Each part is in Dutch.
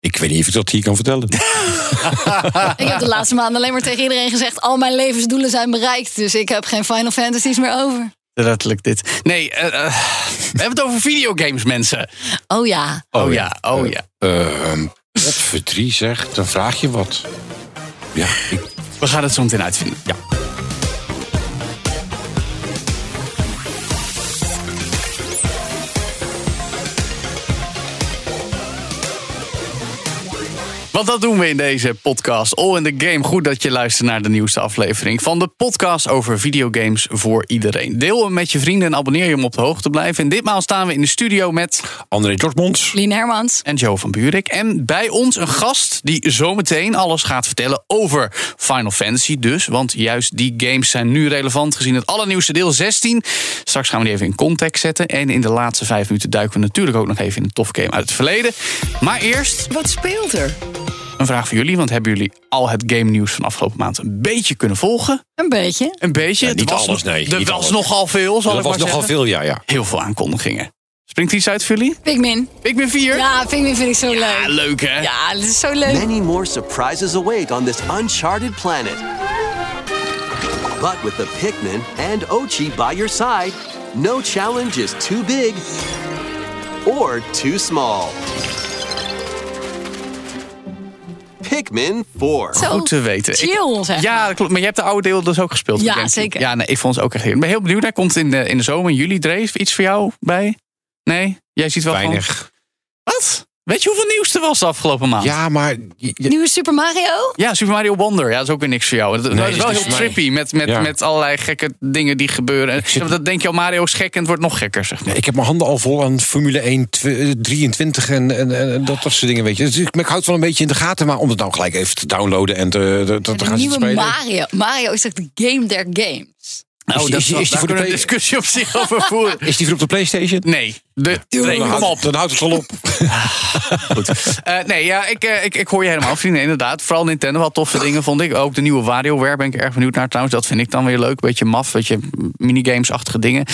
Ik weet niet of ik dat hier kan vertellen. Ik heb de laatste maanden alleen maar tegen iedereen gezegd... al mijn levensdoelen zijn bereikt, dus ik heb geen Final Fantasies meer over. Letterlijk dit. Nee, eh, eh, we hebben het over videogames, mensen. Oh ja. Oh, ja, oh ja. Ehm wat verdrie zeg, dan vraag je wat. Ja, ik, We gaan het zo meteen uitvinden. Ja. Want dat doen we in deze podcast. All in the Game. Goed dat je luistert naar de nieuwste aflevering van de podcast over videogames voor iedereen. Deel hem met je vrienden en abonneer je om op de hoogte te blijven. En ditmaal staan we in de studio met André Dortmonds. Lien Hermans. en Joe van Buurik. En bij ons een gast die zometeen alles gaat vertellen over Final Fantasy dus. Want juist die games zijn nu relevant gezien het allernieuwste deel 16. Straks gaan we die even in context zetten. En in de laatste vijf minuten duiken we natuurlijk ook nog even in een tof game uit het verleden. Maar eerst Wat speelt er? Een vraag voor jullie. Want hebben jullie al het game nieuws van afgelopen maand een beetje kunnen volgen? Een beetje. Een beetje? Ja, niet Er was- alles, nee, Er was alles. nogal veel, zal dat ik was maar nogal zeggen. veel, ja, ja. Heel veel aankondigingen. Springt er iets uit voor jullie? Pikmin. Ik ben vier. Ja, Pikmin vind ik zo Ja, leuk. leuk hè? Ja, dat is zo leuk. Many more surprises await on this uncharted planet. But with the Pikmin and Ochi by your side, no challenge is too big or too small. Pikmin 4. Zo Goed te weten. Ik- Chill, zeg Ja, maar. dat klopt. Maar je hebt de oude deel dus ook gespeeld. Ja, denk ik. zeker. Ja, nee, ik vond het ook echt heerlijk. Ik ben heel benieuwd. Hij komt in de, in de zomer, in juli. Dreef, iets voor jou bij? Nee? Jij ziet wel gewoon- Weinig. Wat? Weet je hoeveel nieuws er was de afgelopen maand? Ja, maar... je- Nieuwe Super Mario? Ja, Super Mario Wonder. Ja, dat is ook weer niks voor jou. Dat, is wel heel mij. trippy met, met, Ja. met allerlei gekke dingen die gebeuren. zit- Dat denk je al, Mario is gek en het wordt nog gekker, zeg maar. Ik heb mijn handen al vol aan Formule 1 tw- eh, 23 en, en, en dat, dat soort dingen, weet je. Dus ik, ik houd het wel een beetje in de gaten, maar om het nou gelijk even te downloaden en te, te, te, te De gaan spelen. Mario. Mario is toch de game der games? Nou, is- dat, is is daar voor de kunnen een discussie op zich over voeren. Is die voor op de Playstation? Nee, de, nee, dan, kom op. dan houdt het wel op. Goed. Eh, nee, ja, ik, eh, ik, ik hoor je helemaal, vrienden. Inderdaad. Vooral Nintendo had toffe dingen, vond ik. Ook de nieuwe WarioWare ben ik erg benieuwd naar trouwens. Dat vind ik dan weer leuk. Beetje maf, beetje minigames-achtige dingen.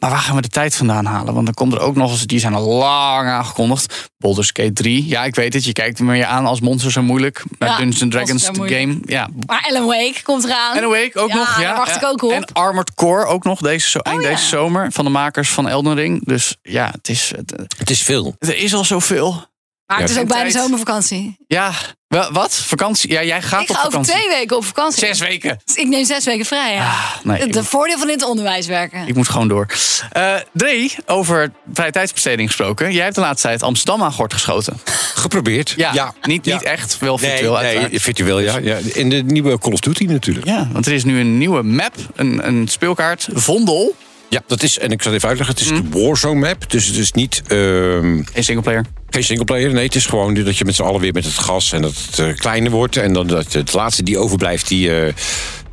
Maar waar gaan we de tijd vandaan halen? Want dan komt er ook nog eens, die zijn al lang aangekondigd. Baldur's Gate 3. Ja, ik weet het. Je kijkt me je aan als monsters zo moeilijk. Met Ja, Dungeons and Dragons, de zijn game. Ja. Maar Alan Wake komt eraan. En Awake ook Ja, nog. Ja, daar wacht ik ook op. En Armored Core ook nog deze, zo, eind ja. deze zomer. Van de makers van Elden Ring. Dus ja, het is, het, Het is veel. er is al zoveel. Maar het is ook bijna zomervakantie. Ja, wel- wat? Vakantie? Ja, jij gaat ik op ga over vakantie. twee weken op vakantie. Zes weken. Dus ik neem zes weken vrij. Ja. nee, Het ik de moet- voordeel van in het onderwijs werken. Ik moet gewoon door. Eh Dre, over vrije tijdsbesteding gesproken. Jij hebt de laatste tijd Amsterdam aan gort geschoten. Geprobeerd. Ja, Niet, Ja. niet echt, wel Nee, virtueel nee, uiteraard. virtueel, ja, ja. In de nieuwe Call of Duty natuurlijk. Ja, want er is nu een nieuwe map, een, een speelkaart, Vondel. Ja, dat is, en ik zal het even uitleggen, het is Mm. de Warzone map. Dus het is niet, ehm, Geen singleplayer. geen singleplayer. Nee, het is gewoon dat je met z'n allen weer met het gas en dat het eh, kleiner wordt. En dan dat het laatste die overblijft, die, eh,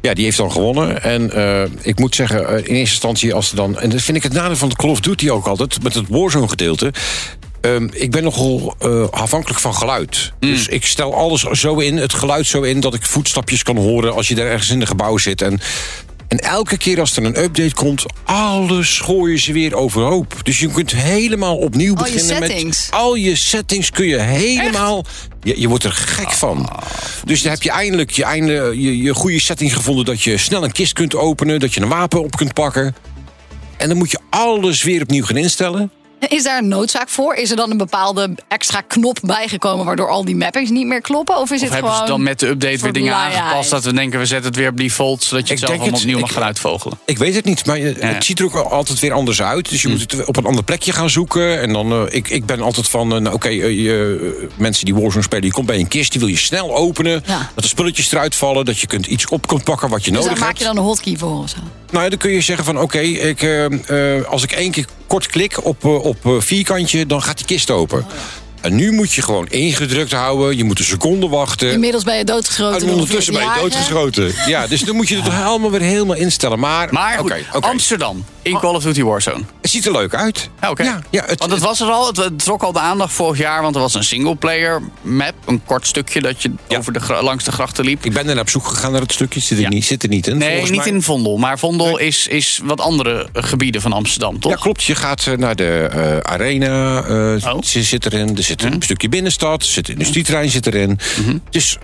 ja, die heeft dan gewonnen. En eh, ik moet zeggen, in eerste instantie als er dan... En dat vind ik het nadeel van de Call of Duty ook altijd, met het Warzone gedeelte. Ehm, ik ben nogal afhankelijk van geluid. Dus ik stel alles zo in, het geluid zo in... dat ik voetstapjes kan horen als je daar ergens in een gebouw zit. En, en elke keer als er een update komt... alles gooien ze weer overhoop. Dus je kunt helemaal opnieuw Al je beginnen settings. met... Al je settings kun je helemaal... Je, je wordt er gek van. Dus dan heb je eindelijk je, einde, je, je goede setting gevonden... dat je snel een kist kunt openen, dat je een wapen op kunt pakken. En dan moet je alles weer opnieuw gaan instellen. Is daar een noodzaak voor? Is er dan een bepaalde extra knop bijgekomen... waardoor al die mappings niet meer kloppen? Of is Of het hebben gewoon... ze dan met de update weer dingen aangepast... dat we denken, we zetten het weer op default... zodat je Ik het zelf allemaal opnieuw Ik- mag gaan uitvogelen? Ik weet het niet, maar je- Ja. het ziet er ook altijd weer anders uit. Dus je moet het op een ander plekje gaan zoeken. En dan, eh, ik, ik ben altijd van, eh, nou, oké, eh, je, eh, mensen die Warzone spelen... die komt bij een kist, die wil je snel openen. Ja. Dat de spulletjes eruit vallen, dat je kunt iets op kunt pakken wat je Dus nodig daar maak hebt. je dan een hotkey voor of zo? Nou ja, dan kun je zeggen van oké, ik, eh, eh, als ik één keer kort klik op, eh, op eh, vierkantje, dan gaat die kist open. En nu moet je gewoon ingedrukt houden. Je moet een seconde wachten. Inmiddels ben je doodgeschoten. En ondertussen ben je doodgeschoten. Ja, dus dan moet je het toch allemaal weer helemaal instellen. Maar, Maar goed, oké, oké. Amsterdam in Call of Duty Warzone. het ziet er leuk uit. Ja, oké. Ja, ja, het, want het was er al, het, het trok al de aandacht vorig jaar, want er was een singleplayer map, een kort stukje dat je Ja. over de, langs de grachten liep. ik ben er op zoek gegaan naar het stukje. Zit er, niet, zit er niet in. Nee, niet in Vondel, maar Vondel is, is wat andere gebieden van Amsterdam, toch? Ja, klopt. Je gaat eh, naar de eh, arena. eh Oh. ze zit erin. Er zit een stukje binnenstad. Zit industrietrein zit erin. Het is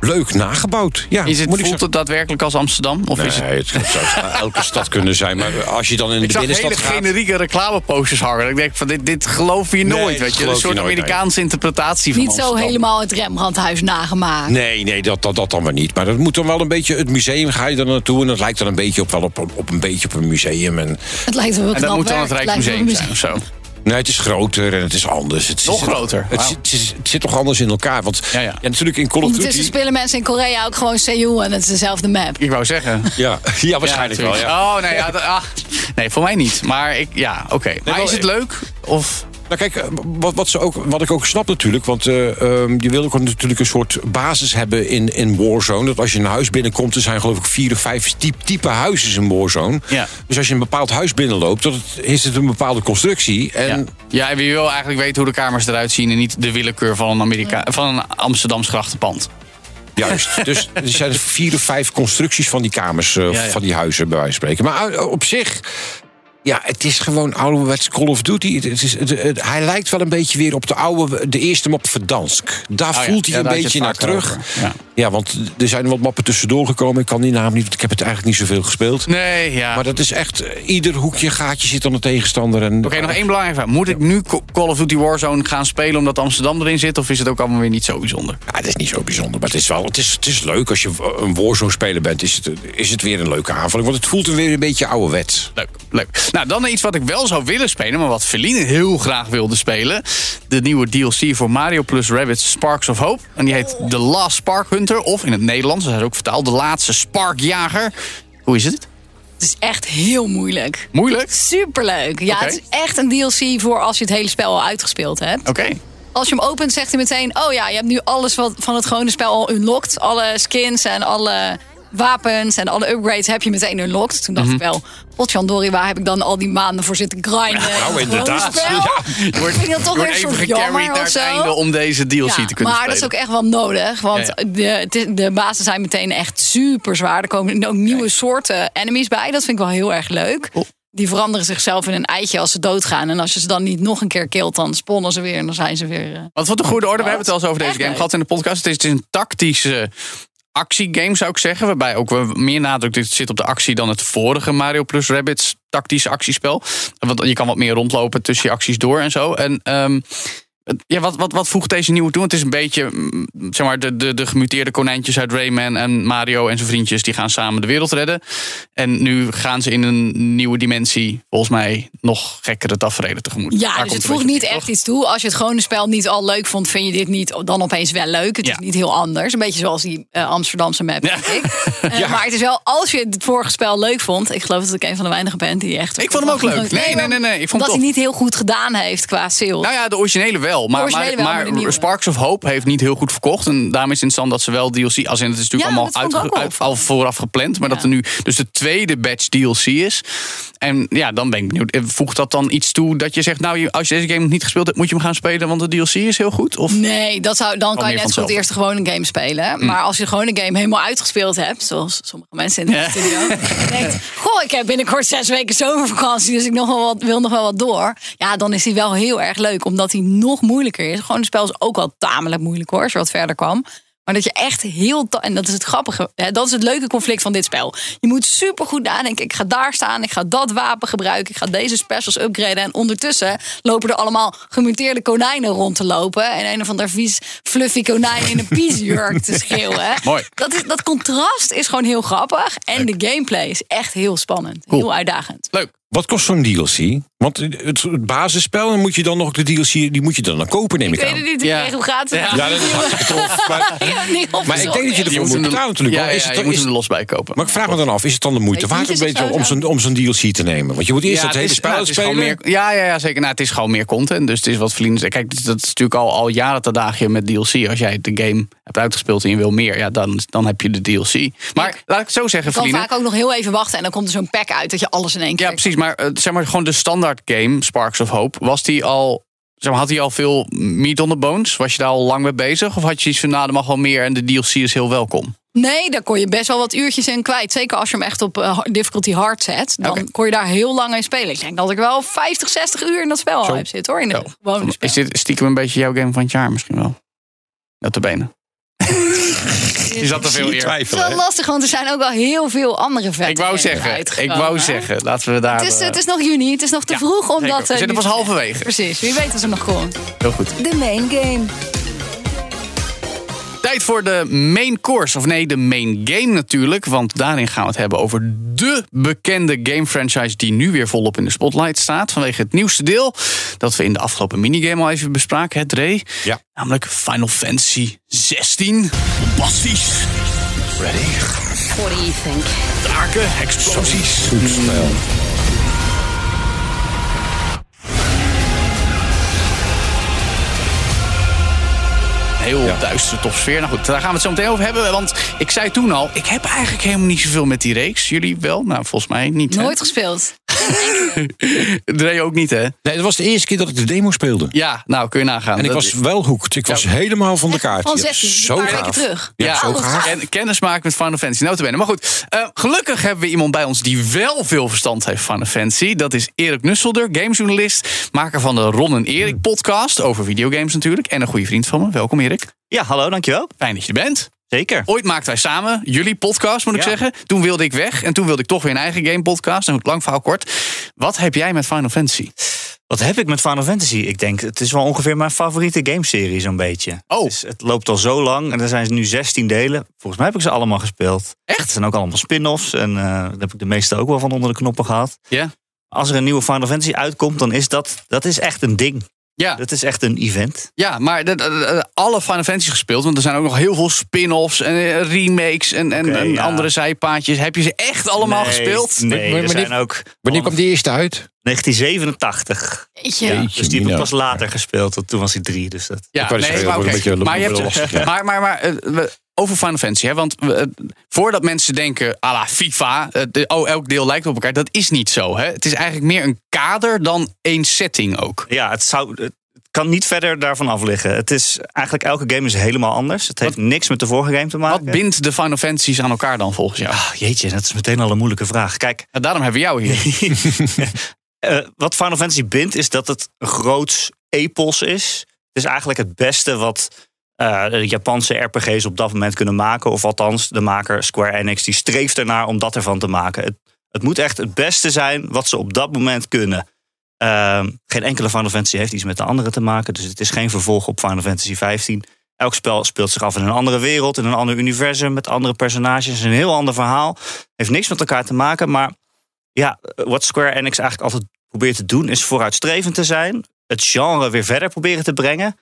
leuk nagebouwd. Ja, Is het, moet ik voelt zeggen. het daadwerkelijk als Amsterdam? Of is het... Nee, het, zou elke stad kunnen zijn. Maar als je dan in Ik de zag binnenstad hele gaat... generieke reclameposters hangen. Ik denk van dit, dit geloof je nooit, weet je. Een je soort nooit, nee. Amerikaanse interpretatie van Niet zo helemaal het Rembrandthuis nagemaakt. Nee, nee, dat, dat, dat dan maar niet. Maar dat moet dan wel een beetje... Het museum ga je dan naartoe en dat lijkt dan een beetje op, wel op, op, op een beetje op een museum. En, Het lijkt wel En dat moet dan het Rijksmuseum zijn of zo. Nee, het is groter en het is anders. Het, Nog zit- groter, Het, zit- het, zit- het zit toch anders in elkaar. Want Ja, ja, ja. natuurlijk in Call of Ondertussen Duty... spelen mensen in Korea ook gewoon Seoul en het is dezelfde map. Ik wou zeggen. Ja, ja, waarschijnlijk wel. Ja. Oh, nee, ah, nee, voor mij niet. Maar ik, ja, oké. Maar wel, is het leuk? Of... Nou kijk, eh, wat, wat, ze ook, wat ik ook snap natuurlijk... want eh, ehm, je wil ook natuurlijk een soort basis hebben in, in Warzone. Dat als je een huis binnenkomt... er zijn geloof ik vier of vijf type, type huizen in Warzone. Ja. Dus als je een bepaald huis binnenloopt... Dat het, is het een bepaalde constructie. En Ja. ja, en wie wil eigenlijk weten hoe de kamers eruit zien... en niet de willekeur van een, Amerika van een Amsterdams grachtenpand. Juist. Dus er zijn vier of vijf constructies van die kamers, eh, Ja, ja. van die huizen, bij wijze van spreken. Maar op zich. Ja, het is gewoon ouderwets Call of Duty. Het is, het, het- hij lijkt wel een beetje weer op de oude, de eerste map Verdansk. Daar Oh ja, voelt hij ja, een beetje naar terug. Ja. Ja. want er zijn wat mappen tussendoor gekomen. Ik kan die naam niet, want ik heb het eigenlijk niet zoveel gespeeld. Nee, ja. Maar dat is echt, eh, ieder hoekje gaatje zit dan een tegenstander. En, Oké, nog één belangrijke vraag. Moet ik nu Call of Duty Warzone gaan spelen omdat Amsterdam erin zit? Of is het ook allemaal weer niet zo bijzonder? Ja, het is niet zo bijzonder, maar het is wel. Het is, het is leuk als je een Warzone speler bent. Is het, is het weer een leuke aanvulling. Want het voelt weer een beetje ouderwets. Leuk, leuk. Nou, dan iets wat ik wel zou willen spelen, maar wat Feline heel graag wilde spelen. De nieuwe DLC voor Mario plus Rabbids Sparks of Hope. En die heet The Last Spark Hunter, of in het Nederlands, dat is ook vertaald, De Laatste Sparkjager. Hoe is het? Het is echt heel moeilijk. Moeilijk? Superleuk. Ja, het is echt een DLC voor als je het hele spel al uitgespeeld hebt. Oké. Als je hem opent, zegt hij meteen: Oh ja, je hebt nu alles wat van het gewone spel al unlocked. Alle skins en alle wapens en alle upgrades heb je meteen unlocked. Toen dacht Mhm. ik wel: Potjandori, waar heb ik dan al die maanden voor zitten grinden? Nou, inderdaad. spel? Ja, Je wordt, Ik vind dat toch weer een even soort gecarried naar het einde om deze DLC Ja, te kunnen maar dat is ook echt wel nodig. Want Ja, ja. De, de bazen zijn meteen echt super zwaar. Er komen ook nieuwe soorten enemies bij. Dat vind ik wel heel erg leuk. Oh. Die veranderen zichzelf in een eitje als ze doodgaan. En als je ze dan niet nog een keer kilt, dan sponnen ze weer. En dan zijn ze weer... eh, Want voor de goede orde, we hebben het al eens over deze game gehad in de podcast. Het is een tactische actiegame, zou ik zeggen. Waarbij ook meer nadruk zit op de actie dan het vorige Mario plus Rabbids tactische actiespel. Want je kan wat meer rondlopen tussen je acties door en zo. En ehm, ja, wat, wat, wat voegt deze nieuwe toe? Het is een beetje, mm, zeg maar, de, de, de gemuteerde konijntjes uit Rayman en Mario en zijn vriendjes, die gaan samen de wereld redden. En nu gaan ze in een nieuwe dimensie, volgens mij, nog gekkere tafereelen tegemoet. Ja, dus het voegt niet echt iets toe. Als je het gewone spel niet al leuk vond, vind je dit niet dan opeens wel leuk. Het Ja. is niet heel anders. Een beetje zoals die eh, Amsterdamse map, Ja. ik. Eh, Maar het is wel, als je het vorige spel leuk vond... Ik geloof dat ik een van de weinigen ben die echt... Ik vond hem ook leuk. Nee, nee, nee, nee, ik vond dat hij niet heel goed gedaan heeft qua sales. Nou ja, de originele wel. Maar, wel, maar. Sparks of Hope heeft niet heel goed verkocht. En daarom is het interessant dat ze wel DLC... Als in, het is natuurlijk Ja, allemaal uit, al vooraf gepland. Maar dat er nu dus de tweede batch DLC is. En ja, dan ben ik benieuwd. Eh, Voegt dat dan iets toe dat je zegt... Nou, als je deze game nog niet gespeeld hebt... moet je hem gaan spelen, want de DLC is heel goed? Of Nee, dat zou, dan kan je net zo goed vanzelf. eerst de gewone game spelen. Mm. Maar als je de gewone game helemaal uitgespeeld hebt, zoals sommige mensen in de Ja. studio, denkt, goh, ik heb binnenkort zes weken zomervakantie, dus ik nog wel wat, wil nog wel wat door. Ja, dan is hij wel heel erg leuk, omdat hij nog moeilijker is. Gewoon het spel is ook wel tamelijk moeilijk hoor, als je wat verder kwam. Maar dat je echt heel... En dat is het grappige. Hè, dat is het leuke conflict van dit spel. Je moet super goed nadenken. Ik ga daar staan. Ik ga dat wapen gebruiken. Ik ga deze specials upgraden. En ondertussen lopen er allemaal gemuteerde konijnen rond te lopen. En een of ander vies fluffy konijn in een piesjurk te schreeuwen. Mooi. Dat, is, dat contrast is gewoon heel grappig. En de gameplay is echt heel spannend. Heel uitdagend. Leuk. Wat kost zo'n DLC? Want het, het basisspel, en moet je dan nog de DLC, die moet je dan, dan kopen, neem ik, Ik weet aan. het niet, ik Ja. kreeg hem gratis. Ja. Ja, dat is hartstikke tof. Maar, Ik maar ik denk dat je ervoor moet betalen natuurlijk. Ja, wel. ja, is het, je moet er los bij kopen. maar ik vraag me dan af, is het dan de moeite Weet waard niet, een is het beetje om zo, zo'n, om zo'n DLC te nemen? Want je moet eerst Ja, dat hele spel nou, spelen. meer, ja, ja, ja, zeker. Nou, het is gewoon meer content. Dus het is wat vrienden. Kijk, dat is natuurlijk al, al jaren te dagen met DLC. Als jij de game hebt uitgespeeld en je wil meer, ja, dan, dan heb je de DLC. Maar laat ik het zo zeggen, Je kan vaak ook nog heel even wachten en dan komt er zo'n pack uit dat je alles in één keer Ja, precies. Maar eh, zeg maar gewoon de standaard game, Sparks of Hope, was die al. Zeg maar, had hij al veel meat on the bones? Was je daar al lang mee bezig? Of had je iets van, nou, er mag wel meer en de DLC is heel welkom? Nee, daar kon je best wel wat uurtjes in kwijt. Zeker als je hem echt op eh, difficulty hard zet. Dan kon je daar heel lang in spelen. Ik denk dat ik wel 50, 60 uur in dat spel al heb zitten hoor. In spel. Is dit stiekem een beetje jouw game van het jaar misschien wel? Notabene. Je zat er veel eer. Het is wel lastig, want er zijn ook wel heel veel andere vette Ik wou zeggen, ik wou zeggen, laten we daar... Het is, eh, het is nog juni, het is nog te Ja, vroeg om zeker. dat... We eh, zitten nu pas halverwege. Precies, wie weet is er nog gewoon. Heel goed. De main game. Tijd voor de main course. Of nee, de main game natuurlijk. Want daarin gaan we het hebben over de bekende game franchise... die nu weer volop in de spotlight staat. Vanwege het nieuwste deel dat we in de afgelopen minigame al even bespraken. Het Dre. Ja. Namelijk Final Fantasy 16. Bombastisch. Ready? What do you think? Draken, explosies. Goed spel. Heel Ja. duistere topsfeer. Nou goed, daar gaan we het zo meteen over hebben. Want ik zei toen al, ik heb eigenlijk helemaal niet zoveel met die reeks. Jullie wel? Nou, volgens mij niet. hè? Nooit gespeeld. Dre ook niet, hè? Nee, het was de eerste keer dat ik de demo speelde. Ja, nou kun je nagaan. En ik Dat- was wel hoekt. Ik was helemaal van de kaart. Van Ja, 16, zo een paar terug. Ja, Ja, zo gaaf. En kennis maken met Final Fantasy. Notabene. Maar goed, eh, gelukkig hebben we iemand bij ons die wel veel verstand heeft van Final Fantasy. Dat is Erik Nusselder, gamejournalist, maker van de Ron en Erik podcast over videogames natuurlijk. En een goede vriend van me. Welkom Erik. Ja, hallo, dankjewel. Fijn dat je er bent. Zeker. Ooit maakten wij samen jullie podcast, moet ik Ja. zeggen. Toen wilde ik weg en toen wilde ik toch weer een eigen game podcast. En goed, lang verhaal kort. Wat heb jij met Final Fantasy? Wat heb ik met Final Fantasy? Ik denk, het is wel ongeveer mijn favoriete gameserie zo'n beetje. Oh. Het loopt al zo lang en er zijn nu 16 delen. Volgens mij heb ik ze allemaal gespeeld. Echt? Het zijn ook allemaal spin-offs en eh daar heb ik de meeste ook wel van onder de knoppen gehad. Ja? Als er een nieuwe Final Fantasy uitkomt, dan is dat, dat is echt een ding. Ja. Dat is echt een event. Ja, maar de, de- de- alle Final Fantasy gespeeld. Want er zijn ook nog heel veel spin-offs en eh, remakes en, en, Oké, en ja. andere zijpaadjes. Heb je ze echt allemaal Nee, gespeeld? Nee, Maar- er zijn die- ook... Wanneer kwam die eerste uit? 1987. Jeetje. Ja, dus die heb ik pas later gespeeld. want Toen was hij drie. Dus dat... Ja, nee, zeggen, maar, beetje maar je hebt, lastig, ja. maar, maar, maar eh, over Final Fantasy, hè, want eh, voordat mensen denken, à la FIFA, eh, de- oh, elk deel lijkt op elkaar, dat is niet zo. Hè? Het is eigenlijk meer een kader dan één setting ook. Ja, het, zou, het kan niet verder daarvan af liggen. Het is eigenlijk elke game is helemaal anders. Het heeft niks met de vorige game te maken. Wat bindt de Final Fantasies aan elkaar dan volgens jou? Ah, jeetje, dat is meteen al een moeilijke vraag. Kijk, daarom hebben we jou hier. eh, wat Final Fantasy bindt is dat het een groots epos is. Het is eigenlijk het beste wat de Japanse RPG's op dat moment kunnen maken. Of althans, de maker Square Enix die streeft ernaar om dat ervan te maken. Het, het moet echt het beste zijn wat ze op dat moment kunnen. Ehm, geen enkele Final Fantasy heeft iets met de andere te maken. Dus het is geen vervolg op Final Fantasy 15. Elk spel speelt zich af in een andere wereld, in een ander universum, met andere personages. Een heel ander verhaal. Heeft niks met elkaar te maken. Maar ja, wat Square Enix eigenlijk altijd probeert te doen, is vooruitstrevend te zijn. Het genre weer verder proberen te brengen.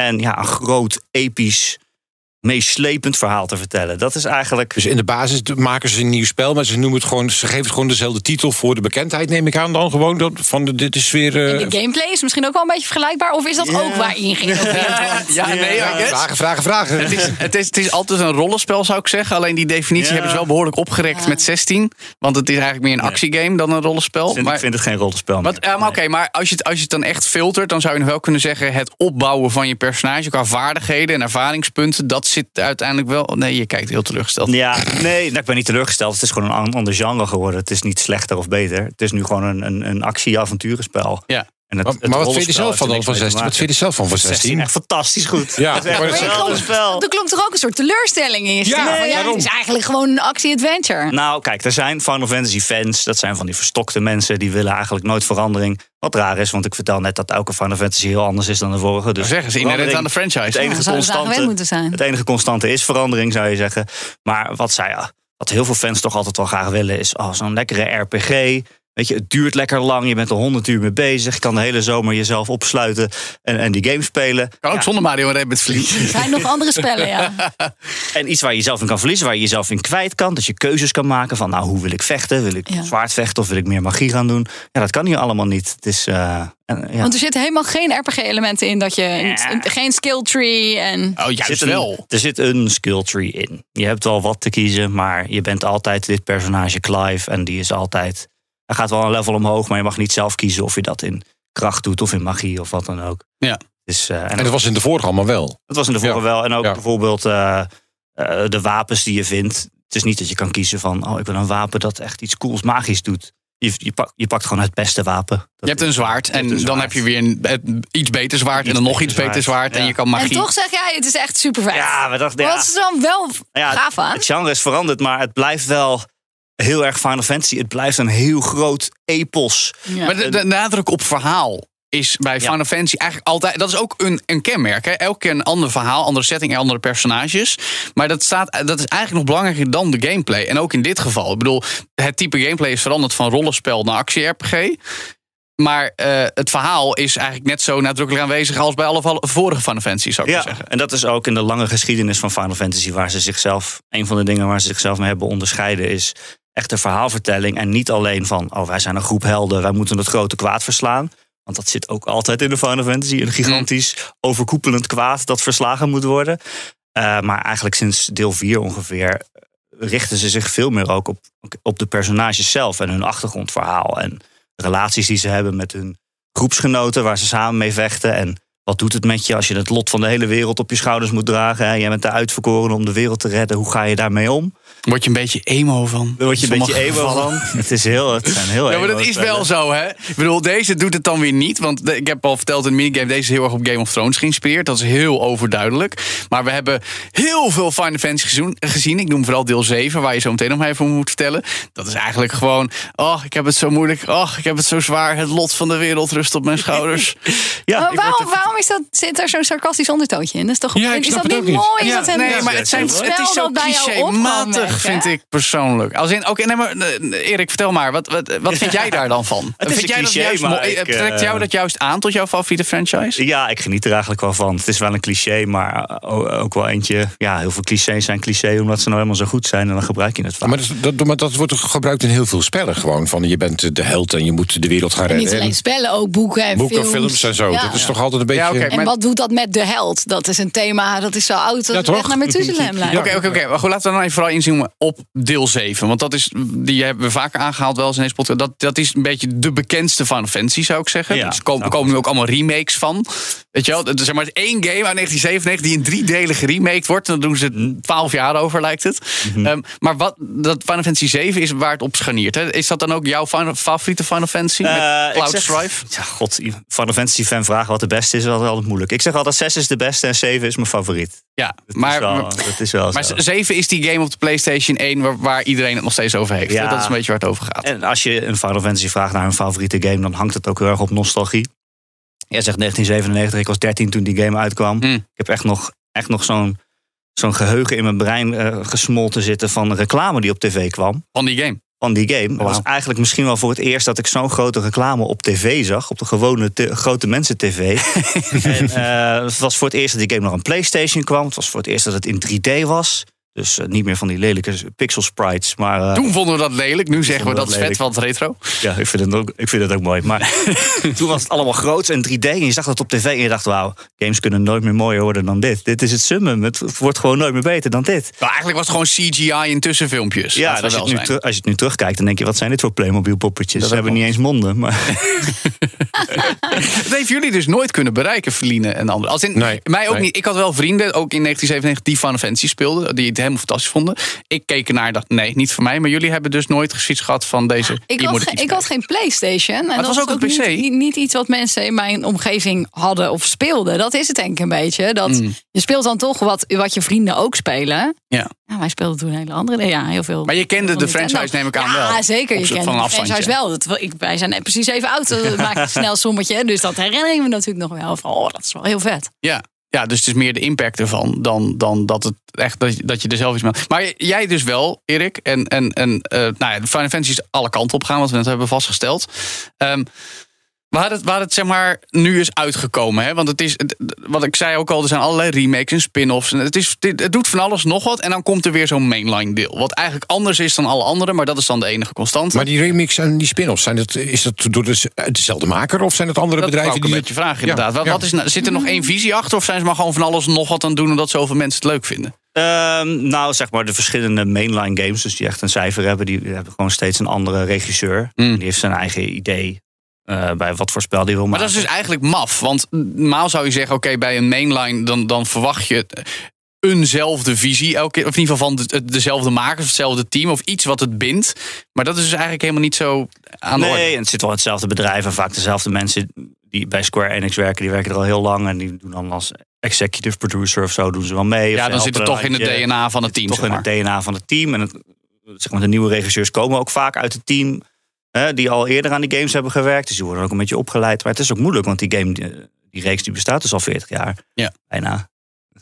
En ja, een groot, episch, meeslepend verhaal te vertellen. Dat is eigenlijk. Dus in de basis maken ze een nieuw spel, maar ze noemen het gewoon, ze geven het gewoon dezelfde titel voor de bekendheid, neem ik aan dan gewoon. Dat, van de, dit is weer. eh, En de gameplay is misschien ook wel een beetje vergelijkbaar. Of is dat ook waarin geïnnoveerd wordt? Ja, nee, vragen, vragen, vragen. Het is, het, is, het is altijd een rollenspel, zou ik zeggen. Alleen die definitie Ja. hebben ze wel behoorlijk opgerekt Ja. met 16. Want het is eigenlijk meer een actiegame dan een rollenspel. Vind, maar, ik vind het geen rollenspel. wat, maar oké, maar als je, het, als je het dan echt filtert, dan zou je nog wel kunnen zeggen: het opbouwen van je personage qua vaardigheden en ervaringspunten, dat zit uiteindelijk wel. Nee, je kijkt heel teleurgesteld. Ja, nee, nou, ik ben niet teleurgesteld. Het is gewoon een an- ander genre geworden. Het is niet slechter of beter. Het is nu gewoon een, een, een actie-avonturenspel. Ja. En het, Maar, het maar wat vind je zelf van dan van er niks 16? mee Wat vind je zelf van van maken. 16? Echt fantastisch goed. Ja, Het is echt dat- spel. Er klonk toch ook een soort teleurstelling in je stem? Ja, het is eigenlijk gewoon een actie-adventure. Nou, kijk, er zijn Final Fantasy fans. Dat zijn van die verstokte mensen. Die willen eigenlijk nooit verandering. Wat raar is, want ik vertel net dat elke Final Fantasy heel anders is dan de vorige. Dus zeggen ze inherent aan de franchise. Het enige, Ja, constante, moeten zijn. het enige constante is verandering, zou je zeggen. Maar wat, zij, wat heel veel fans toch altijd wel graag willen... is oh, zo'n lekkere RPG. Weet je, het duurt lekker lang. Je bent er 100 uur mee bezig. Je kan de hele zomer jezelf opsluiten en, en die game spelen. Kan ook Ja. zonder Mario en Rabbids verliezen. Er zijn nog andere spellen, ja. En iets waar je jezelf in kan verliezen, waar je jezelf in kwijt kan. Dat je keuzes kan maken van, nou, hoe wil ik vechten? Wil ik Ja. zwaard vechten of wil ik meer magie gaan doen? Ja, dat kan hier allemaal niet. Het is, eh, en, ja. Want er zitten helemaal geen RPG-elementen in. Dat je Ja. geen skill tree en... Oh, Er juist zit een- wel. Er zit een skill tree in. Je hebt wel wat te kiezen, maar je bent altijd dit personage Clive. En die is altijd. Hij gaat wel een level omhoog, maar je mag niet zelf kiezen of je dat in kracht doet of in magie of wat dan ook. Ja. Dus, eh, en En dat was in de vorige allemaal wel. dat was in de vorige Ja. wel. En ook Ja. bijvoorbeeld eh, eh, de wapens die je vindt. Het is niet dat je kan kiezen van, oh, ik wil een wapen dat echt iets cools magisch doet. Je, je, pakt, je pakt gewoon het beste wapen. Dat Je hebt een zwaard en een dan heb je weer een, het iets beter zwaard en dan nog iets beter zwaard. zwaard en je kan magie. En toch zeg jij, het is echt super vet. Ja, we dachten, ja, Wat is er dan wel ja, gaaf aan? Het genre is veranderd, maar het blijft wel heel erg Final Fantasy. Het blijft een heel groot epos. Ja. Maar de, de nadruk op verhaal is bij Ja. Final Fantasy eigenlijk altijd... Dat is ook een, een kenmerk. Hè? Elke keer een ander verhaal, andere setting en andere personages. Maar dat, staat, dat is eigenlijk nog belangrijker dan de gameplay. En ook in dit geval. Ik bedoel, het type gameplay is veranderd van rollenspel naar actie-RPG. Maar eh, het verhaal is eigenlijk net zo nadrukkelijk aanwezig... als bij alle vorige Final Fantasy, zou ik Ja, zeggen. en dat is ook in de lange geschiedenis van Final Fantasy... waar ze zichzelf, een van de dingen waar ze zichzelf mee hebben onderscheiden... is echt de verhaalvertelling en niet alleen van... oh, wij zijn een groep helden, wij moeten het grote kwaad verslaan... Want dat zit ook altijd in de Final Fantasy. Een gigantisch overkoepelend kwaad dat verslagen moet worden. Eh, maar eigenlijk sinds deel 4 ongeveer richten ze zich veel meer ook op, op de personages zelf en hun achtergrondverhaal. En relaties die ze hebben met hun groepsgenoten waar ze samen mee vechten. En wat doet het met je als je het lot van de hele wereld op je schouders moet dragen? Hè? Jij bent de uitverkoren om de wereld te redden. Hoe ga je daarmee om? Word je een beetje emo van. Daar word je een beetje emo gevallen. van. Het, is heel, het zijn heel Ja, maar dat is wel zo, hè? Ik bedoel, deze doet het dan weer niet. Want ik heb al verteld in de minigame, deze is heel erg op Game of Thrones geïnspireerd. Dat is heel overduidelijk. Maar we hebben heel veel Final Fantasy gezoen- gezien. Ik noem vooral deel 7, waar je zo meteen nog even moet vertellen. Dat is eigenlijk gewoon, oh, ik heb het zo moeilijk. Oh, ik heb het zo zwaar. Het lot van de wereld rust op mijn schouders. Ja, Maar waarom is dat, zit er zo'n sarcastisch ondertoontje in? Dat is toch Ja, ik is snap dat het niet mooi? Is Ja, dat een, nee, maar het, zijn, het is zo dat clichématig, vind ik persoonlijk. Als in, oké, nee, maar eh, Erik, vertel maar, wat, wat, wat vind jij daar dan van? Het is vind een jij dat cliché, juist maar mooi? ik, Trekt jou eh, dat juist aan tot jouw favoriete franchise? Ja, ik geniet er eigenlijk wel van. Het is wel een cliché, maar ook wel eentje. Ja, heel veel clichés zijn cliché omdat ze nou helemaal zo goed zijn en dan gebruik je het vaak. Maar dat, dat, maar dat wordt toch gebruikt in heel veel spellen gewoon. Van je bent de held en je moet de wereld gaan En redden. niet alleen En spellen, ook boeken en boeken, films. films en zo. Ja. Dat is toch altijd een beetje... En maar- wat doet dat met de held? Dat is een thema, dat is zo oud dat Ja, het toch? naar Methuselem lijkt. Oké, oké, oké. Maar goed, laten we dan even vooral inzoomen op deel 7. Want dat is, die hebben we vaker aangehaald wel eens in deze podcast. Dat, dat is een beetje de bekendste Final Fantasy, zou ik zeggen. Ja, dus er komen, zou komen nu ook allemaal remakes van. Weet je wel, er is zeg maar één game uit 1997 die in driedelig geremaked wordt. En dan doen ze het 12 jaar over, lijkt het. Mhm. Ehm, maar wat dat Final Fantasy 7 is waar het op scharniert. Hè? Is dat dan ook jouw final- favoriete Final Fantasy? Met Eh, Cloud zeg- Strife? Ja, god, Final Fantasy fan vragen wat de beste is, is altijd, moeilijk. Ik zeg altijd 6 is de beste en 7 is mijn favoriet. Ja, Dat maar, is wel, dat is wel maar zo. 7 is die game op de PlayStation 1 waar, waar iedereen het nog steeds over heeft. Ja. Dat is een beetje waar het over gaat. En als je een Final Fantasy vraagt naar hun favoriete game, dan hangt het ook heel erg op nostalgie. Jij zegt 1997, ik was 13 toen die game uitkwam. Hmm. Ik heb echt nog, echt nog zo'n zo'n geheugen in mijn brein eh, gesmolten zitten van reclame die op tv kwam. Van die game. Van die game. Dat was eigenlijk misschien wel voor het eerst dat ik zo'n grote reclame op tv zag. Op de gewone te- grote mensen tv. en eh, het was voor het eerst dat die game nog een PlayStation kwam. Het was voor het eerst dat het in 3D was. Dus eh, niet meer van die lelijke pixel sprites. Maar eh, Toen vonden we dat lelijk. Nu zeggen we dat vet, want retro. Ja, ik vind het ook, ik vind het ook mooi. Maar toen was het allemaal groots en 3D. En je zag dat op tv en je dacht, wauw, games kunnen nooit meer mooier worden dan dit. Dit is het summum. Het wordt gewoon nooit meer beter dan dit. Nou, eigenlijk was het gewoon CGI in tussenfilmpjes. Ja, als je, wel het nu als je het nu terugkijkt, dan denk je, wat zijn dit voor Playmobil poppetjes? Dat Ze hebben niet eens monden. Maar Dat heeft jullie dus nooit kunnen bereiken, Feline en anderen. Als in, Nee, mij ook nee. niet. Ik had wel vrienden, ook in 1997, die Final Fantasy speelden. Die het helemaal fantastisch vonden. Ik keek ernaar en dacht, nee, niet voor mij. Maar jullie hebben dus nooit zoiets gehad van deze. Ik had, ik had geen PlayStation. En dat was ook een PC. Niet, niet iets wat mensen in mijn omgeving hadden of speelden. Dat is het denk ik een beetje. Dat Mm. Je speelt dan toch wat, wat je vrienden ook spelen. Ja. Ja, wij speelden toen hele andere. Ja, heel veel. Maar je kende de franchise, neem ik aan, ja, wel. zeker. Op Je van de franchise wel. Dat, ik, wij zijn precies even oud. Maakt een snel sommetje. Dus dat herinneren we natuurlijk nog wel. Van, oh, dat is wel heel vet. Ja. Ja, dus het is meer de impact ervan dan, dan dat, het echt, dat, je- dat je er zelf iets mee... Maar jij dus wel, Erik. En, en, en eh, nou ja, de Final Fantasy is alle kanten op gaan, wat we net hebben vastgesteld. Ehm, Waar het, waar het zeg maar nu is uitgekomen. Hè? Want het is, het- wat ik zei ook al, er zijn allerlei remakes en spin-offs. En het, is, dit- het doet van alles nog wat. En dan komt er weer zo'n mainline deel. Wat eigenlijk anders is dan alle andere, maar dat is dan de enige constante. Maar die remix en die spin-offs, zijn dat, is dat door de, dezelfde maker of zijn het andere dat bedrijven ik een die beetje vragen, inderdaad. Ja, wat, ja. wat is, nou- zit er nog één visie achter? Of zijn ze maar gewoon van alles nog wat aan het doen omdat zoveel mensen het leuk vinden? Ehm, nou, zeg maar de verschillende mainline games, dus die echt een cijfer hebben, die hebben gewoon steeds een andere regisseur. Mm. Die heeft zijn eigen idee eh, bij wat voor spel die wil Maar maken. dat is dus eigenlijk maf. Want normaal zou je zeggen, oké, bij een mainline dan, dan verwacht je eenzelfde visie elke keer. Of in ieder geval van de- dezelfde makers, of hetzelfde team of iets wat het bindt. Maar dat is dus eigenlijk helemaal niet zo aan de orde. Nee, en het zit wel hetzelfde bedrijf en vaak dezelfde mensen die bij Square Enix werken, die werken er al heel lang en die doen dan als executive producer of zo doen ze wel mee. Ja, dan zit het toch in het. DNA van het team. toch zeg in maar. het DNA van het team. En het, zeg maar, de nieuwe regisseurs komen ook vaak uit het team. Hè, die al eerder aan die games hebben gewerkt. Dus die worden ook een beetje opgeleid. Maar het is ook moeilijk, want die game, die, die reeks die bestaat dus al 40 jaar. Ja. Bijna.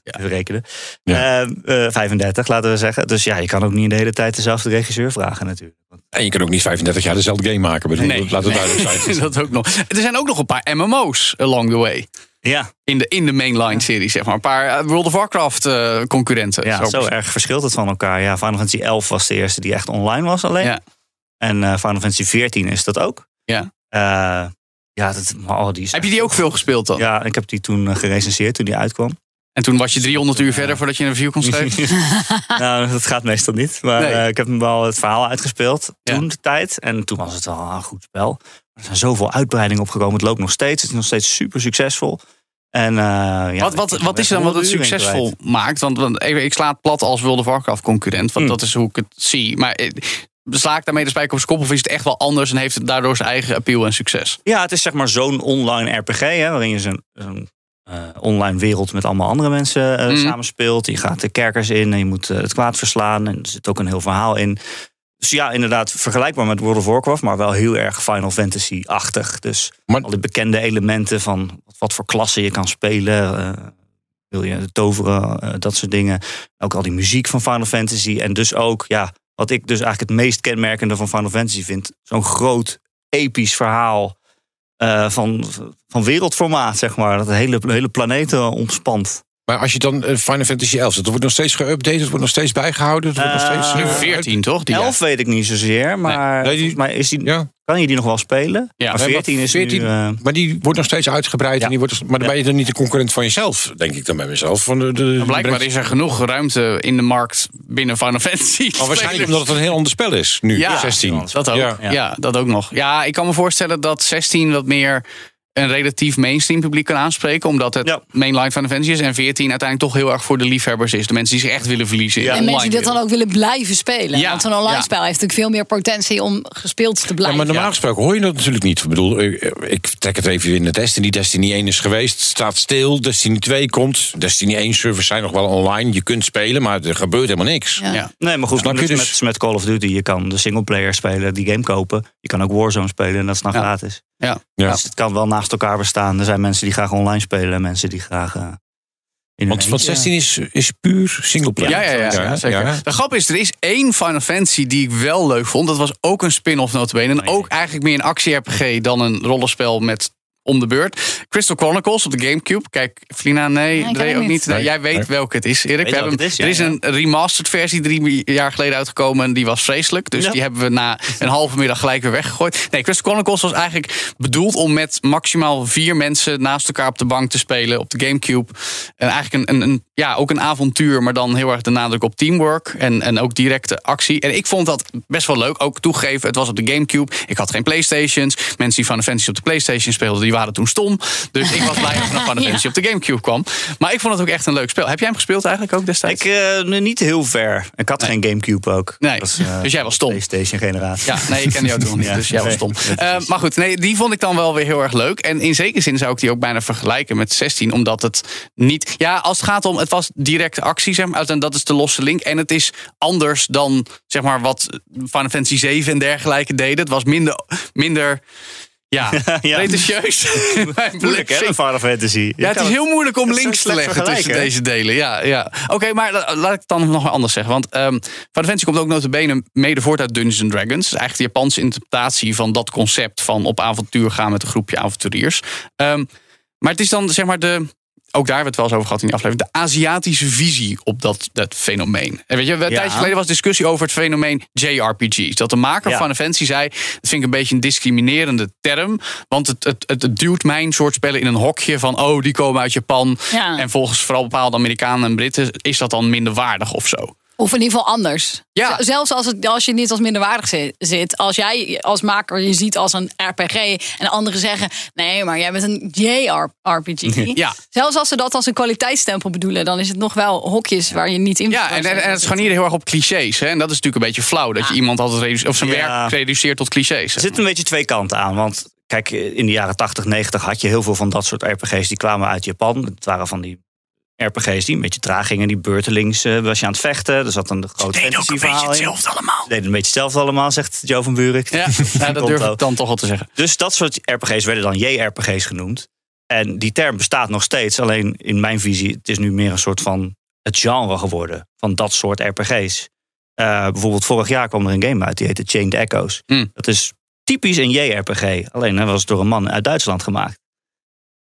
Ja. Even rekenen. Ja. Eh, eh, 35, laten we zeggen. Dus ja, je kan ook niet de hele tijd dezelfde regisseur vragen natuurlijk. Want- En je kan ook niet 35 jaar dezelfde game maken. Bedoel, Nee, laat het nee. duidelijk zijn. dat ook nog. Er zijn ook nog een paar MMO's along the way. Ja, In de, in de mainline serie, zeg maar. Een paar eh, World of Warcraft eh, concurrenten. ja zo, precies. erg verschilt het van elkaar. Ja, Final Fantasy 11 was de eerste die echt online was alleen. Ja. En eh, Final Fantasy 14 is dat ook. Ja. Eh, ja, dat, oh, die is Heb je die ook veel gespeeld dan? Ja, ik heb die toen eh, gerecenseerd toen die uitkwam. En toen was je 300 uur verder voordat je een review kon schrijven? nou, dat gaat meestal niet. Maar Nee. ik heb hem wel het verhaal uitgespeeld Ja. toen de tijd. En toen was het wel een goed spel. Er zijn zoveel uitbreidingen opgekomen. Het loopt nog steeds. Het is nog steeds super succesvol. En, ja, wat, wat, wat is er dan wat het succesvol maakt? Want, want even, ik sla het plat als World of Warcraft concurrent. Want Hmm. dat is hoe ik het zie. Maar sla ik daarmee de spijker op zijn kop? Of is het echt wel anders en heeft het daardoor zijn eigen appeal en succes? Ja, het is zeg maar zo'n online RPG. Hè, waarin je zo'n zo'n, eh, online wereld met allemaal andere mensen eh, Mhm. samenspeelt. Je gaat de kerkers in en je moet eh, het kwaad verslaan. En er zit ook een heel verhaal in. Dus ja, inderdaad vergelijkbaar met World of Warcraft. Maar wel heel erg Final Fantasy-achtig. Dus Maar- al die bekende elementen van wat voor klassen je kan spelen. eh, wil je toveren, dat soort dingen. Ook al die muziek van Final Fantasy. En dus ook, ja, wat ik dus eigenlijk het meest kenmerkende van Final Fantasy vind. Zo'n groot, episch verhaal eh, van, van wereldformaat, zeg maar. Dat de hele, hele planeten omspant. Maar als je dan eh, Final Fantasy 11 zet, dat wordt nog steeds geüpdate, het wordt nog steeds bijgehouden. Het wordt nog Eh, steeds, Nu eh, 14, toch? Die 11 weet ik niet zozeer, maar, Nee, die- volgens mij is die, Ja, kan je die nog wel spelen? Ja, maar nee, 14 maar is 14 nu... eh, maar die wordt nog steeds uitgebreid. Ja. En die wordt, maar dan Ja. ben je dan niet de concurrent van jezelf, denk ik dan bij mezelf. Van de, blijkbaar is er genoeg ruimte in de markt binnen Final Fantasy. Maar waarschijnlijk omdat het een heel ander spel is nu, Ja, 16. Dat ook. Ja. Ja. dat ook nog. Ja, ik kan me voorstellen dat 16 wat meer een relatief mainstream publiek kan aanspreken. Omdat het Ja. mainline van de Fantasy is. En 14 uiteindelijk toch heel erg voor de liefhebbers is. De mensen die zich echt willen verliezen. in Ja. En mensen die dat dan ook willen blijven spelen. Ja, Want zo'n online ja. spel heeft natuurlijk veel meer potentie om gespeeld te Ja, blijven. maar normaal gesproken hoor je dat natuurlijk niet. Ik bedoel, eh, ik trek het even in de Destiny. Destiny 1 is geweest, staat stil. Destiny 2 komt. Destiny 1 servers zijn nog wel online. Je kunt spelen, maar er gebeurt helemaal niks. Ja. Ja. nee, maar goed, Snap je met, dus? met, Call of Duty, je kan de singleplayer spelen, die game kopen. Je kan ook Warzone spelen en dat is dan Ja. gratis. Ja. Ja. Dus het kan wel naast elkaar bestaan. Er zijn mensen die graag online spelen en mensen die graag eh, in Want, want eentje- 16 is, is puur singleplayer. Ja, ja, ja, ja, zeker. ja. De grap is, er is één Final Fantasy die ik wel leuk vond. Dat was ook een spin-off notabene. En ook eigenlijk meer een actie-RPG dan een rollenspel met om de beurt. Crystal Chronicles op de Gamecube. Kijk, Flina, nee, hem ook niet. niet. Nee, Nee, jij weet nee. welke het is, Erik. We hebben, welke het is, ja, er is ja. een remastered versie drie jaar geleden uitgekomen. En die was vreselijk. Dus Ja. die hebben we na een halve middag gelijk weer weggegooid. Nee, Crystal Chronicles was eigenlijk bedoeld om met maximaal vier mensen naast elkaar op de bank te spelen op de Gamecube. En eigenlijk een, een, een, ja, ook een avontuur, maar dan heel erg de nadruk op teamwork. En, en ook directe actie. En ik vond dat best wel leuk. Ook toegeven, het was op de Gamecube. Ik had geen Playstations. Mensen die Final Fantasy op de Playstation speelden, die waren toen stom. Dus ik was blij dat er nog Final Fantasy op de Gamecube kwam. Maar ik vond het ook echt een leuk spel. Heb jij hem gespeeld eigenlijk ook destijds? Ik eh, niet heel ver. Ik had Nee. geen Gamecube ook. Nee. Eh, Dus jij was stom. PlayStation generatie. Ja, nee, ik ken ook nog niet, Ja, dus jij was stom. Eh, maar goed, nee, die vond ik dan wel weer heel erg leuk. En in zekere zin zou ik die ook bijna vergelijken met 16, omdat het niet... Ja, als het gaat om, het was directe actie, zeg maar, en dat is de losse link. En het is anders dan, zeg maar, wat Final Fantasy 7 en dergelijke deden. Het was minder... minder Ja, Ja. pretentieus. Moeilijk hè, Final Fantasy. Je Ja, het is heel moeilijk om links te leggen tussen deze delen. Ja, ja. Oké, maar la- laat ik het dan nog anders zeggen. Want ehm Final Fantasy komt ook notabene mede voort uit Dungeons and Dragons. Eigenlijk de Japanse interpretatie van dat concept van op avontuur gaan met een groepje avonturiers. Ehm, maar het is dan zeg maar de. Ook daar hebben we het wel eens over gehad in die aflevering. De Aziatische visie op dat, dat fenomeen. En weet je, een Ja. tijdje geleden was discussie over het fenomeen JRPG's. Dat de maker Ja. van Final Fantasy zei. Dat vind ik een beetje een discriminerende term. Want het, het, het, het duwt mijn soort spellen in een hokje van. Oh, die komen uit Japan. Ja. En volgens vooral bepaalde Amerikanen en Britten is dat dan minder waardig of zo. Of in ieder geval anders. Ja. Zelfs als, het, als je niet als minderwaardig zi- zit. Als jij als maker je ziet als een RPG. En anderen zeggen. Nee, maar jij bent een JRPG. Ja. Zelfs als ze dat als een kwaliteitsstempel bedoelen. Dan is het nog wel hokjes waar je niet in Ja, en, en, zetten. en het is gewoon hier heel erg op clichés. Hè? En dat is natuurlijk een beetje flauw. Dat je iemand altijd reduceert, of zijn Ja. werk reduceert tot clichés. Er zitten een beetje twee kanten aan. Want kijk, in de jaren 80, 90 had je heel veel van dat soort RPG's. Die kwamen uit Japan. Het waren van die RPG's die een beetje traag gingen. Die beurtelings eh, was je aan het vechten. Er zat een groot fantasy verhaal in. allemaal. Ze deden een beetje hetzelfde allemaal, zegt Joe van Buurik. Ja, ja, dat durf ik dan toch wel te zeggen. Dus dat soort RPG's werden dan JRPG's genoemd. En die term bestaat nog steeds. Alleen in mijn visie, het is nu meer een soort van het genre geworden. Van dat soort RPG's. Eh, bijvoorbeeld vorig jaar kwam er een game uit. Die heette Chained Echoes. Hmm. Dat is typisch een JRPG. Alleen hè, was het door een man uit Duitsland gemaakt.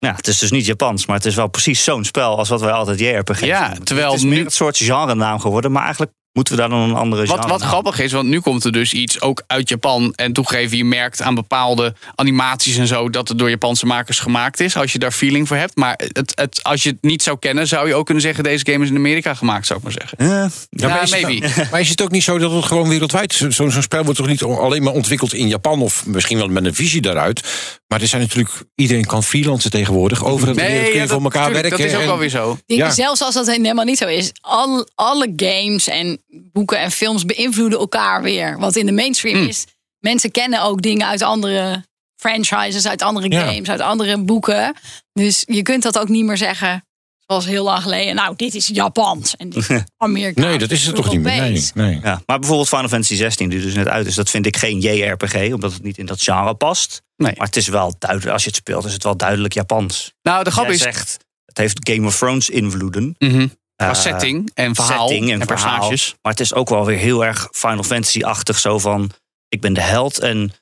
Ja, het is dus niet Japans, maar het is wel precies zo'n spel als wat wij altijd JRPG's Ja, noemen. terwijl het is nu- meer het soort genre naam geworden. Maar eigenlijk moeten we daar dan een andere genre Wat, wat grappig is, want nu komt er dus iets ook uit Japan. En toegeven, je merkt aan bepaalde animaties en zo dat het door Japanse makers gemaakt is. Als je daar feeling voor hebt. Maar het, het, als je het niet zou kennen, zou je ook kunnen zeggen: deze game is in Amerika gemaakt, zou ik maar zeggen. Ja, Ja, maar, is het, maybe. maar is het ook niet zo dat het gewoon wereldwijd... zo- Zo'n spel wordt toch niet alleen maar ontwikkeld in Japan... of misschien wel met een visie daaruit. Maar er zijn natuurlijk... Iedereen kan freelancen tegenwoordig. Over het wereld kun je ja, voor elkaar tuurlijk, werken. Dat is ook en- wel weer zo. Ja. Zelfs als dat helemaal niet zo is. Al, alle games en boeken en films beïnvloeden elkaar weer. Wat in de mainstream Hmm. is. Mensen kennen ook dingen uit andere franchises, uit andere Ja. games, uit andere boeken. Dus je kunt dat ook niet meer zeggen. Zoals heel lang geleden. Nou, dit is Japans. En dit is Amerikaans. Nee, dat is het toch niet meer. Nee, nee. Ja, maar bijvoorbeeld Final Fantasy 16, die dus net uit is, dat vind ik geen JRPG, omdat het niet in dat genre past. Nee. Maar het is wel duidelijk, als je het speelt, is het wel duidelijk Japans. Nou, de grap Jij is. zegt, het heeft Game of Thrones invloeden. Mhm. Qua Eh, setting en verhaal setting en, verhaal. personages. Maar het is ook wel weer heel erg Final Fantasy-achtig. Zo van, ik ben de held en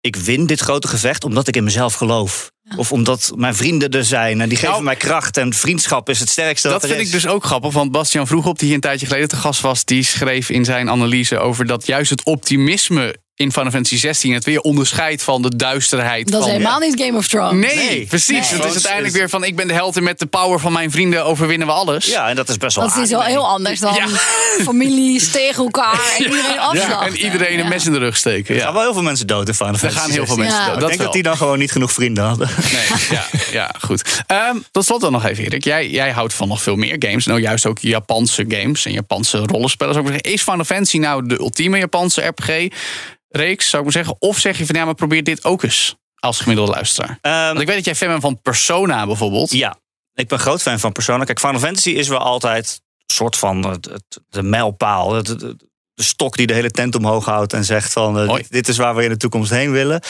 ik win dit grote gevecht omdat ik in mezelf geloof. Of omdat mijn vrienden er zijn en die geven Nou, mij kracht. En vriendschap is het sterkste Dat er vind is. ik dus ook grappig. Want Bastian Vroegop, die hier een tijdje geleden te gast was, die schreef in zijn analyse over dat juist het optimisme in Final Fantasy 16 het weer onderscheidt van de duisterheid. Dat is helemaal niet Game of Thrones. Nee, Nee. precies. Nee. Het is uiteindelijk weer van ik ben de held en met de power van mijn vrienden overwinnen we alles. Ja, en dat is best wel Dat is wel heel anders dan Ja. families tegen elkaar en iedereen afslachten. En iedereen een mes in de rug steken. Er gaan Ja. wel heel veel mensen dood in Final Er Fantasy gaan heel veel 16. mensen Ja. dood. Ik Dat denk wel. dat die dan gewoon niet genoeg vrienden hadden. Nee, ja, ja, goed. Ehm, tot slot dan nog even, Erik. Jij, jij houdt van nog veel meer games. Nou, juist ook Japanse games en Japanse rollenspellen. Ik. Is Final Fantasy nou de ultieme Japanse RPG-reeks, zou ik maar zeggen? Of zeg je van ja, maar probeer dit ook eens als gemiddelde luisteraar? Ehm, Want ik weet dat jij fan bent van Persona bijvoorbeeld. Ja, ik ben groot fan van Persona. Kijk, Final Fantasy is wel altijd een soort van het, het- de mijlpaal. Het- de stok die de hele tent omhoog houdt en zegt van eh, dit, is waar we in de toekomst heen willen.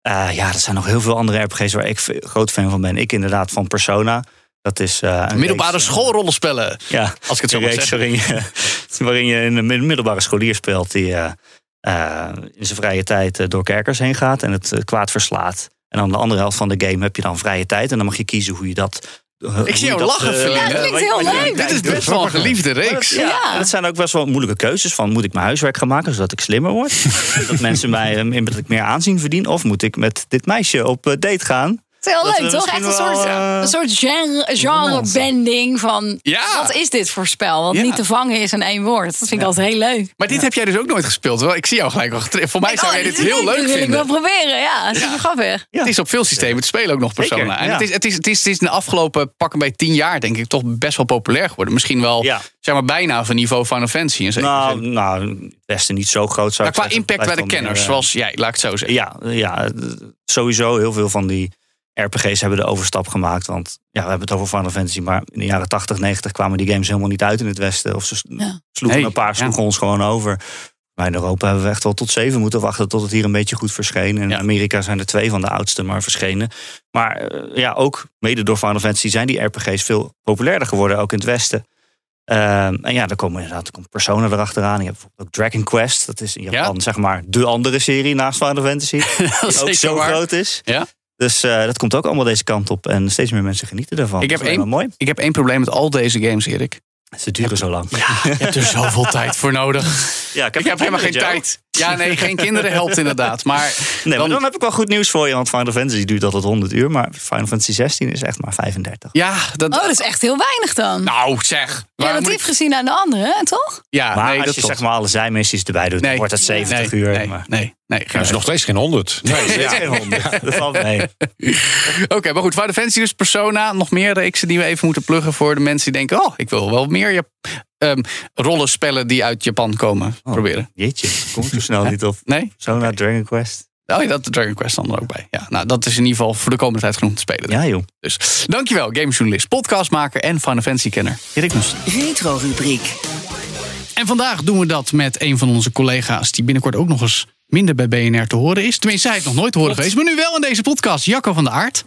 Eh, ja, er zijn nog heel veel andere RPG's waar ik groot fan van ben. Ik inderdaad van Persona. Dat is eh, een Middelbare reeks, eh, schoolrollenspellen. Ja, Als ik het zo mag reeks zeggen. waarin je, waarin je een mid- middelbare scholier speelt die eh, eh, in zijn vrije tijd eh, door kerkers heen gaat en het eh, kwaad verslaat. En aan de andere helft van de game heb je dan vrije tijd en dan mag je kiezen hoe je dat. eh, Ik zie jou dat, lachen, eh. Ja, het klinkt heel leuk. Dit is best wel een geliefde reeks. Ja, dat zijn ook best wel moeilijke keuzes. Van moet ik mijn huiswerk gaan maken zodat ik slimmer word? dat mensen mij eh, dat ik meer aanzien verdien? Of moet ik met dit meisje op eh, date gaan? Het is heel Dat leuk, toch? Echt een soort, wel, eh, een soort genre, genre-bending van... Ja. Wat is dit voor spel? Wat Ja. niet te vangen is in één woord. Dat vind ik altijd heel leuk. Maar dit heb jij dus ook nooit gespeeld. Hoor. Ik zie jou gelijk al getriggerd. Voor mij zou jij dit heel leuk Dat wil ik wel vinden. proberen, ja. Dat is super grappig. Ja. Het is op veel systemen te spelen ook nog Persona. Zeker, En het, is, het, is, het, is, het is in de afgelopen pakken bij tien jaar denk ik toch best wel populair geworden. Misschien wel Ja. zeg maar bijna van niveau Final Fantasy. In zekere Nou, zin. nou, het beste niet zo groot zou qua zeggen. impact bij de wel kenners, eh, zoals jij, laat ik het zo zeggen. Ja, ja, eh, sowieso heel veel van die RPG's hebben de overstap gemaakt. Want ja, we hebben het over Final Fantasy, maar in de jaren 80, 90 kwamen die games helemaal niet uit in het Westen. Of ze Ja. sloegen een paar, ja. sloegen ons gewoon over. Maar in Europa hebben we echt wel tot zeven moeten wachten tot het hier een beetje goed verscheen. En in Ja. Amerika zijn er twee van de oudste maar verschenen. Maar eh, ja, ook mede door Final Fantasy zijn die RPG's veel populairder geworden, ook in het Westen. Ehm, en ja, dan komen inderdaad er komt Persona erachteraan. Je hebt bijvoorbeeld ook Dragon Quest. Dat is in Japan zeg maar de andere serie naast Final Fantasy. Die ook zo waar. groot is. Ja. Dus eh, dat komt ook allemaal deze kant op. En steeds meer mensen genieten ervan. Ik heb één- mooi. Ik heb één probleem met al deze games, Erik. Ze duren zo lang. Je hebt er zoveel tijd voor nodig. Ja, Ik heb helemaal geen tijd. Ja, nee, geen kinderen helpt inderdaad. Maar Nee, maar dan- dan heb ik wel goed nieuws voor je. Want Final Fantasy duurt altijd 100 uur. Maar Final Fantasy 16 is echt maar 35. ja, dat... Oh, dat is echt heel weinig dan. Nou, zeg. Moet Relatief ik- gezien aan de andere, hè, toch? Ja, maar nee, als dat je zeg maar alle zijmissies erbij doet, dan Nee. wordt het 70 nee, uur. Nee, maar... nee, nee. geen Dat is nog steeds geen 100. Nee, is geen 100. Dat valt mee. Oké, maar goed. Final Fantasy dus Persona. Nog meer reeksen die we even moeten pluggen voor de mensen die denken... oh, ik wil wel meer Jap ehm, rollenspellen die uit Japan komen Oh. proberen. Jeetje, kom ik zo snel niet op. Nee? Persona, Dragon Quest. Oh ja, dat Dragon Quest dan er ook bij. Ja, nou, dat is in ieder geval voor de komende tijd genoeg te spelen. Ja joh. Dus dankjewel, gamejournalist, podcastmaker en Final Fantasy kenner Erik. Retro-rubriek. En vandaag doen we dat met een van onze collega's... die binnenkort ook nog eens minder bij BNR te horen is. Tenminste, hij heeft nog nooit te horen geweest. Maar nu wel in deze podcast. Jacco van der Aard.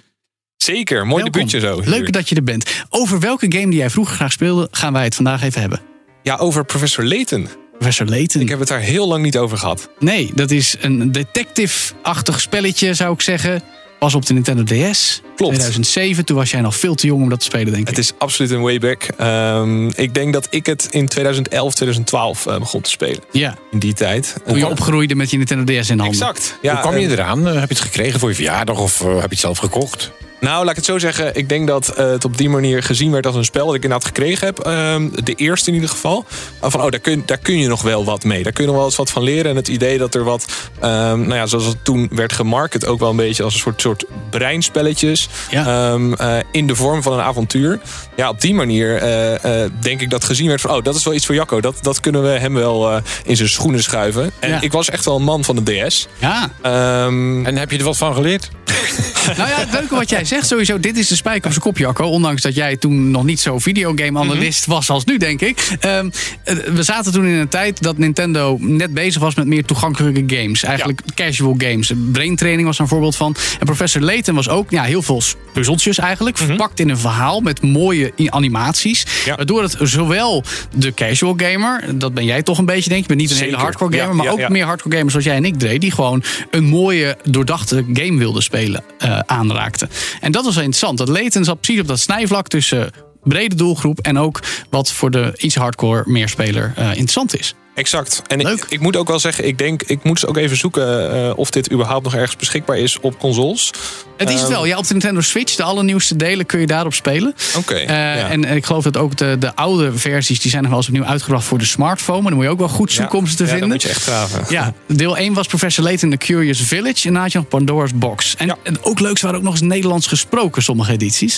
Zeker, mooi Welkom. debuutje zo. Leuk dat je er bent. Over welke game die jij vroeger graag speelde... gaan wij het vandaag even hebben. Ja, over Professor Layton. Professor Layton. Ik heb het daar heel lang niet over gehad. Nee, dat is een detective-achtig spelletje, zou ik zeggen. Was op de Nintendo DS. Klopt. 2007, toen was jij nog veel te jong om dat te spelen, denk ik. Het is absoluut een wayback. Ehm ik denk dat ik het in 2011, 2012 eh, begon te spelen. Ja, In die tijd. toen je opgroeide met je Nintendo DS in de handen. Exact. Ja, Hoe kwam je eraan? Eh, Heb je het gekregen voor je verjaardag of eh, heb je het zelf gekocht? Nou, laat ik het zo zeggen. Ik denk dat eh, het op die manier gezien werd als een spel dat ik inderdaad gekregen heb. Ehm, de eerste in ieder geval. Uh, van, oh, daar kun, daar kun je nog wel wat mee. Daar kun je nog wel eens wat van leren. En het idee dat er wat, ehm, nou ja, zoals het toen werd gemarket, ook wel een beetje als een soort, soort breinspelletjes. Ja. ehm, eh, in de vorm van een avontuur. Ja, op die manier eh, eh, denk ik dat gezien werd van, oh, dat is wel iets voor Jacco. Dat, dat kunnen we hem wel eh, in zijn schoenen schuiven. En Ja. ik was echt wel een man van de DS. Ja, Ehm, En heb je er wat van geleerd? nou ja, het leuke wat jij zegt sowieso. Dit is de spijker op zijn kop, Jacco. Ondanks dat jij toen nog niet zo videogame-analyst was als nu, denk ik. Ehm, eh, we zaten toen in een tijd dat Nintendo net bezig was met meer toegankelijke games. Eigenlijk casual games. Brain Training was daar een voorbeeld van. En Professor Layton was ook ja, heel veel puzzeltjes eigenlijk. Verpakt in een verhaal met mooie animaties. Ja. Waardoor het zowel de casual gamer, dat ben jij toch een beetje, denk ik. Je bent niet een hele hardcore gamer, Ja, maar ook meer hardcore gamers zoals jij en ik deed. Die gewoon een mooie, doordachte game wilden spelen, eh, aanraakten. En dat was wel interessant. Dat Layton zat precies op dat snijvlak tussen brede doelgroep en ook wat voor de iets hardcore meerspeler eh interessant is. Exact. En ik, ik moet ook wel zeggen, ik denk, ik moet eens ook even zoeken eh, of dit überhaupt nog ergens beschikbaar is op consoles. Het is het Ehm, wel. Ja, op de Nintendo Switch, de allernieuwste delen kun je daarop spelen. Oké. Eh, ja. en, en ik geloof dat ook de, de oude versies, die zijn nog wel eens opnieuw uitgebracht voor de smartphone. Maar dan moet je ook wel goed zoeken Ja. om ze te Ja, vinden. moet je echt graven. Ja, deel 1 was Professor Layton The Curious Village. En had je nog Pandora's Box. En, Ja. en ook leuk, ze waren ook nog eens Nederlands gesproken, sommige edities.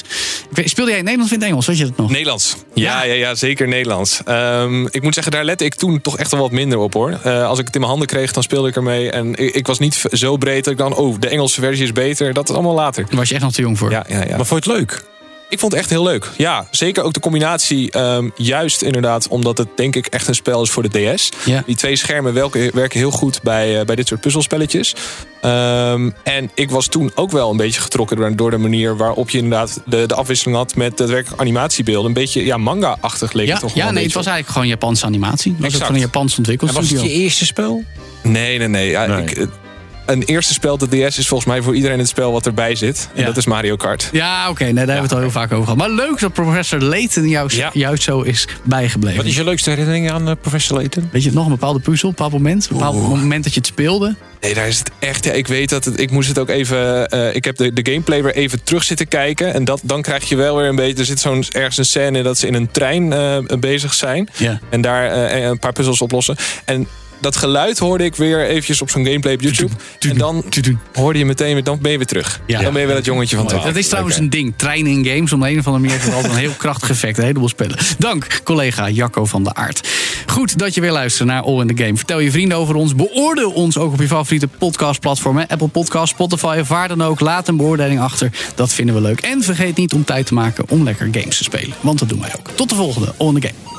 Ik weet, speelde jij in Nederlands of in het Engels? Weet je dat nog? Nederlands. Ja, Ja. ja, ja, zeker Nederlands. Ehm, ik moet zeggen, daar lette ik toen toch echt wel wat minder op hoor. Eh, als ik het in mijn handen kreeg, dan speelde ik ermee. En ik, ik was niet zo breed dat ik dan, oh, de Engelse versie is beter. Dat is allemaal later. Daar was je echt nog te jong voor. Ja, ja, ja. Maar vond je het leuk? Ik vond het echt heel leuk. Ja, zeker ook de combinatie. ehm, juist inderdaad, omdat het denk ik echt een spel is voor de DS. Ja. Die twee schermen welke, werken heel goed bij, eh, bij dit soort puzzelspelletjes. Ehm, en ik was toen ook wel een beetje getrokken door, door de manier waarop je inderdaad de, de afwisseling had met daadwerkelijk animatiebeelden. Een beetje ja, manga-achtig leek Ja, het toch wel ja nee, het was eigenlijk gewoon Japanse animatie. Het was ook van een Japans ontwikkeld En was het je eerste spel? Nee, nee, nee. Ja, Nee. Ik, eh, een eerste spel op de DS is volgens mij voor iedereen het spel wat erbij zit. En Ja. dat is Mario Kart. Ja, oké, nee, daar hebben we het al heel vaak over gehad. Maar leuk dat professor Layton jou, Ja. juist zo is bijgebleven. Wat is je leukste herinnering aan eh, Professor Layton? Weet je nog, een bepaalde puzzel, een bepaald moment? Een bepaald moment dat je het speelde? Nee, daar is het echt. Ja, ik weet dat het. Ik moest het ook even. eh, ik heb de, de gameplay weer even terug zitten kijken. En dat, dan krijg je wel weer een beetje. Er zit zo'n ergens een scène dat ze in een trein eh, bezig zijn. Ja. En daar een paar puzzels oplossen. En dat geluid hoorde ik weer eventjes op zo'n gameplay op YouTube. En dan hoorde je meteen weer. Dan ben je weer terug. Ja. Dan ben je weer dat jongetje van Mooi. twaalf. Dat is trouwens een ding. Treinen in games. Om de een of andere manier heeft het altijd een heel krachtig effect. Een heleboel spelen. Dank, collega Jacco van der Aert. Goed dat je weer luistert naar All in the Game. Vertel je vrienden over ons. Beoordeel ons ook op je favoriete podcastplatformen. Apple Podcast, Spotify of waar dan ook. Laat een beoordeling achter. Dat vinden we leuk. En vergeet niet om tijd te maken om lekker games te spelen. Want dat doen wij ook. Tot de volgende All in the Game.